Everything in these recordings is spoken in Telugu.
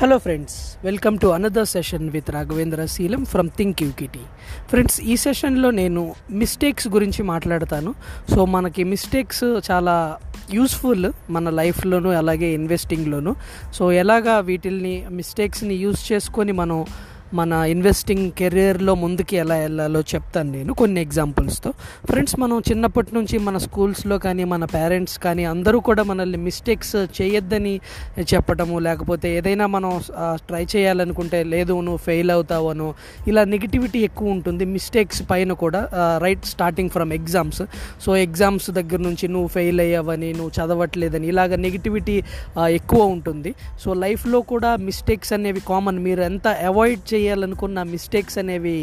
Hello friends welcome to another session with Raghavendra Sheelam from think equity friends ఈ సెషన్లో నేను మిస్టేక్స్ గురించి మాట్లాడతాను. సో మనకి మిస్టేక్స్ చాలా యూస్ఫుల్ మన లైఫ్లోను అలాగే ఇన్వెస్టింగ్లోను సో ఎలాగా వీటిల్ని మిస్టేక్స్ని యూస్ చేసుకొని మనం మన ఇన్వెస్టింగ్ కెరియర్లో ముందుకు ఎలా వెళ్ళాలో చెప్తాను నేను కొన్ని ఎగ్జాంపుల్స్తో ఫ్రెండ్స్ మనం చిన్నప్పటి నుంచి మన స్కూల్స్లో కానీ మన పేరెంట్స్ కానీ అందరూ కూడా మనల్ని మిస్టేక్స్ చేయొద్దని చెప్పడము లేకపోతే ఏదైనా మనం ట్రై చేయాలనుకుంటే లేదు నువ్వు ఫెయిల్ అవుతావను ఇలా నెగిటివిటీ ఎక్కువ ఉంటుంది. మిస్టేక్స్ పైన కూడా right starting from exams so exams దగ్గర నుంచి నువ్వు ఫెయిల్ అయ్యావని నువ్వు చదవట్లేదని ఇలాగ నెగిటివిటీ ఎక్కువ ఉంటుంది. సో లైఫ్లో కూడా మిస్టేక్స్ అనేవి కామన్ మీరు ఎంత అవాయిడ్ చే చేయాలనుకున్న మిస్టేక్స్ అనేవి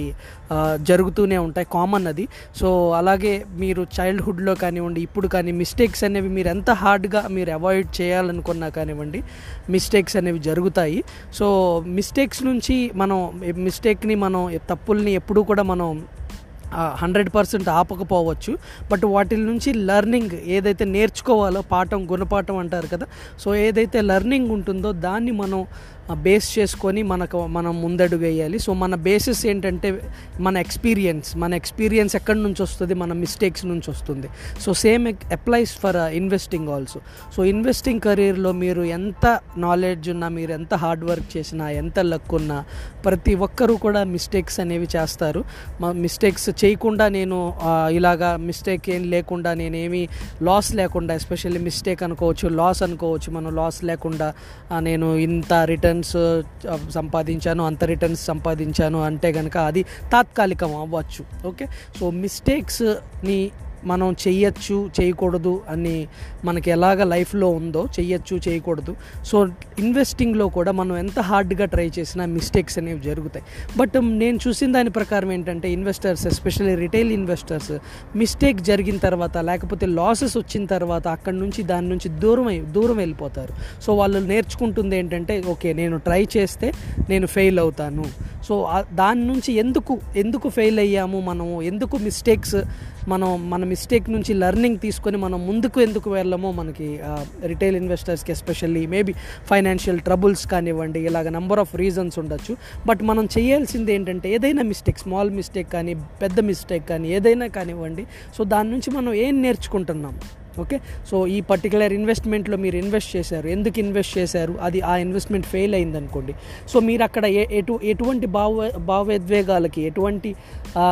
జరుగుతూనే ఉంటాయి కామన్ అది. సో అలాగే మీరు చైల్డ్హుడ్లో కానివ్వండి ఇప్పుడు కానీ మిస్టేక్స్ అనేవి మీరు ఎంత హార్డ్గా మీరు అవాయిడ్ చేయాలనుకున్నా కానివ్వండి మిస్టేక్స్ అనేవి జరుగుతాయి. సో మిస్టేక్స్ నుంచి మనం మిస్టేక్ని మనం తప్పుల్ని ఎప్పుడూ కూడా మనం హండ్రెడ్ పర్సెంట్ ఆపకపోవచ్చు. బట్ వాటి నుంచి లర్నింగ్ ఏదైతే నేర్చుకోవాలో పాఠం గుణపాఠం అంటారు కదా సో ఏదైతే లర్నింగ్ ఉంటుందో దాన్ని మనం బేస్ చేసుకొని మనకు మనం ముందడుగు వేయాలి. సో మన బేసిస్ ఏంటంటే మన ఎక్స్పీరియన్స్ మన ఎక్స్పీరియన్స్ ఎక్కడి నుంచి వస్తుంది? మన మిస్టేక్స్ నుంచి వస్తుంది. So same applies for investing also so investing కెరీర్లో మీరు ఎంత నాలెడ్జ్ ఉన్నా మీరు ఎంత హార్డ్ వర్క్ చేసినా ఎంత లక్ ఉన్నా ప్రతి ఒక్కరూ కూడా మిస్టేక్స్ అనేవి చేస్తారు. మా మిస్టేక్స్ చేయకుండా నేను ఇలాగా మిస్టేక్ ఏం లేకుండా నేనేమి లాస్ లేకుండా ఎస్పెషల్లీ మిస్టేక్ అనుకోవచ్చు లాస్ అనుకోవచ్చు మనం లాస్ లేకుండా నేను ఇంత రిటర్న్ రిటర్న్స్ uh, సంపాదించాను అంత రిటర్న్స్ సంపాదించాను అంటే కనుక అది తాత్కాలికం అవ్వచ్చు. ఓకే సో మిస్టేక్స్ని మనం చెయ్యొచ్చు చేయకూడదు అని మనకి ఎలాగ లైఫ్లో ఉందో చెయ్యొచ్చు చేయకూడదు సో ఇన్వెస్టింగ్లో కూడా మనం ఎంత హార్డ్గా ట్రై చేసినా మిస్టేక్స్ అనేవి జరుగుతాయి. బట్ నేను చూసిన దాని ప్రకారం ఏంటంటే investors especially retail investors mistake జరిగిన తర్వాత లేకపోతే లాసెస్ వచ్చిన తర్వాత అక్కడి నుంచి దాని నుంచి దూరం దూరం వెళ్ళిపోతారు. సో వాళ్ళు నేర్చుకుంటుంది ఏంటంటే ఓకే నేను ట్రై చేస్తే నేను ఫెయిల్ అవుతాను. సో దాని నుంచి ఎందుకు ఎందుకు ఫెయిల్ అయ్యాము మనము? ఎందుకు మిస్టేక్స్ మనం మన మిస్టేక్ నుంచి లర్నింగ్ తీసుకొని మనం ముందుకు ఎందుకు వెళ్ళమో మనకి రిటైల్ ఇన్వెస్టర్స్కి ఎస్పెషల్లీ మేబీ ఫైనాన్షియల్ ట్రబుల్స్ కానివ్వండి ఇలాగ నెంబర్ ఆఫ్ రీజన్స్ ఉండొచ్చు. బట్ మనం చేయాల్సింది ఏంటంటే ఏదైనా మిస్టేక్ స్మాల్ మిస్టేక్ కానీ పెద్ద మిస్టేక్ కానీ ఏదైనా కానివ్వండి సో దాని నుంచి మనం ఏం నేర్చుకుంటున్నాం ఓకే? సో ఈ పర్టికులర్ ఇన్వెస్ట్మెంట్లో మీరు ఇన్వెస్ట్ చేశారు. ఎందుకు ఇన్వెస్ట్ చేశారు? అది ఆ ఇన్వెస్ట్మెంట్ ఫెయిల్ అయిందనుకోండి. సో మీరు అక్కడ ఎటు ఎటువంటి భావ భావోద్వేగాలకి ఎటువంటి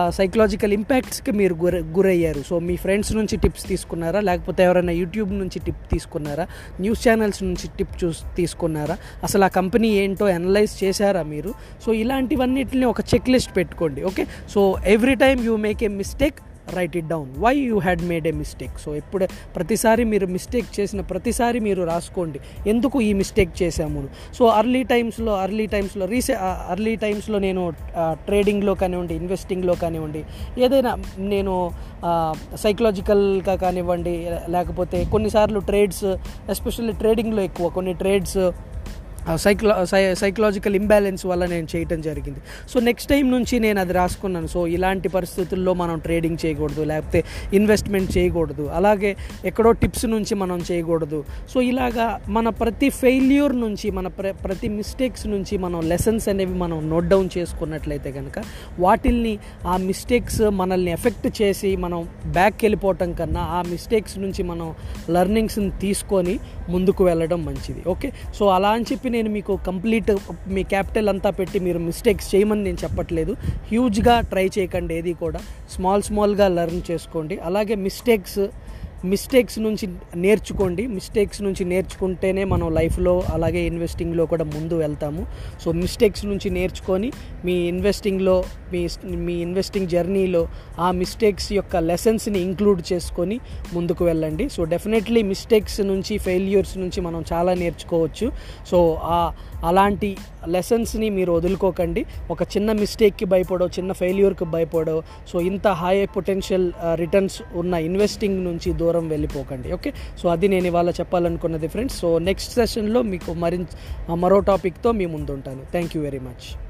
సైకలాజికల్ ఇంపాక్ట్స్కి మీరు గుర గురయ్యారు? సో మీ ఫ్రెండ్స్ నుంచి టిప్స్ తీసుకున్నారా? లేకపోతే ఎవరైనా యూట్యూబ్ నుంచి టిప్ తీసుకున్నారా? న్యూస్ ఛానల్స్ నుంచి టిప్ చూ తీసుకున్నారా? అసలు ఆ కంపెనీ ఏంటో అనలైజ్ చేశారా మీరు? సో ఇలాంటివన్నిటిని ఒక చెక్ లిస్ట్ పెట్టుకోండి. Okay? So every time you make a mistake write it down why you had made a mistake so ఎప్పుడు ప్రతిసారి మీరు మిస్టేక్ చేసిన ప్రతిసారి మీరు రాసుకోండి. ఎందుకు ఈ మిస్టేక్ చేశాము? సో అర్లీ టైమ్స్లో అర్లీ టైమ్స్లో రీసె అర్లీ టైమ్స్లో నేను uh, ట్రేడింగ్లో కానివ్వండి ఇన్వెస్టింగ్లో కానివ్వండి ఏదైనా నేను uh, సైకలాజికల్గా కానివ్వండి లేకపోతే కొన్నిసార్లు ట్రేడ్స్ ఎస్పెషల్లీ ట్రేడింగ్లో ఎక్కువ కొన్ని ట్రేడ్స్ సైకలా సైకలాజికల్ ఇంబ్యాలెన్స్ వల్ల నేను చేయటం జరిగింది. సో నెక్స్ట్ టైం నుంచి నేను అది రాసుకున్నాను. సో ఇలాంటి పరిస్థితుల్లో మనం ట్రేడింగ్ చేయకూడదు లేకపోతే ఇన్వెస్ట్మెంట్ చేయకూడదు. అలాగే ఎక్కడో టిప్స్ నుంచి మనం చేయకూడదు. సో ఇలాగా మన ప్రతి ఫెయిల్యూర్ నుంచి మన ప్ర ప్రతి మిస్టేక్స్ నుంచి మనం లెసన్స్ అనేవి మనం నోట్ డౌన్ చేసుకున్నట్లయితే కనుక వాటిల్ని ఆ మిస్టేక్స్ మనల్ని ఎఫెక్ట్ చేసి మనం బ్యాక్ వెళ్ళిపోవటం కన్నా ఆ మిస్టేక్స్ నుంచి మనం లెర్నింగ్స్ని తీసుకొని ముందుకు వెళ్ళడం మంచిది. ఓకే సో అలా అని చెప్పి నేను మీకు కంప్లీట్ మీ క్యాపిటల్ అంతా పెట్టి మీరు మిస్టేక్స్ చేయమని నేను చెప్పట్లేదు. హ్యూజ్గా ట్రై చేయకండి ఏది కూడా. స్మాల్ స్మాల్గా లెర్న్ చేసుకోండి. అలాగే మిస్టేక్స్ మిస్టేక్స్ నుంచి నేర్చుకోండి. మిస్టేక్స్ నుంచి నేర్చుకుంటేనే మనం లైఫ్లో అలాగే ఇన్వెస్టింగ్లో కూడా ముందు వెళ్తాము. సో మిస్టేక్స్ నుంచి నేర్చుకొని మీ ఇన్వెస్టింగ్లో మీ మీ ఇన్వెస్టింగ్ జర్నీలో ఆ మిస్టేక్స్ యొక్క లెసన్స్ని ఇంక్లూడ్ చేసుకొని ముందుకు వెళ్ళండి. సో డెఫినెట్లీ మిస్టేక్స్ నుంచి ఫెయిల్యూర్స్ నుంచి మనం చాలా నేర్చుకోవచ్చు. సో ఆ అలాంటి లెసన్స్ని మీరు వదులుకోకండి. ఒక చిన్న మిస్టేక్కి భయపడో చిన్న ఫెయిల్యూర్కి భయపడో సో ఇంత హై పొటెన్షియల్ రిటర్న్స్ ఉన్న ఇన్వెస్టింగ్ నుంచి దూరం వెళ్ళిపోకండి ఓకే? సో అది నేను ఇవాళ చెప్పాలనుకున్నది ఫ్రెండ్స్. సో నెక్స్ట్ సెషన్లో మీకు మరి మరో టాపిక్తో మీ ముందు ఉంటాను థ్యాంక్ యూ వెరీ మచ్.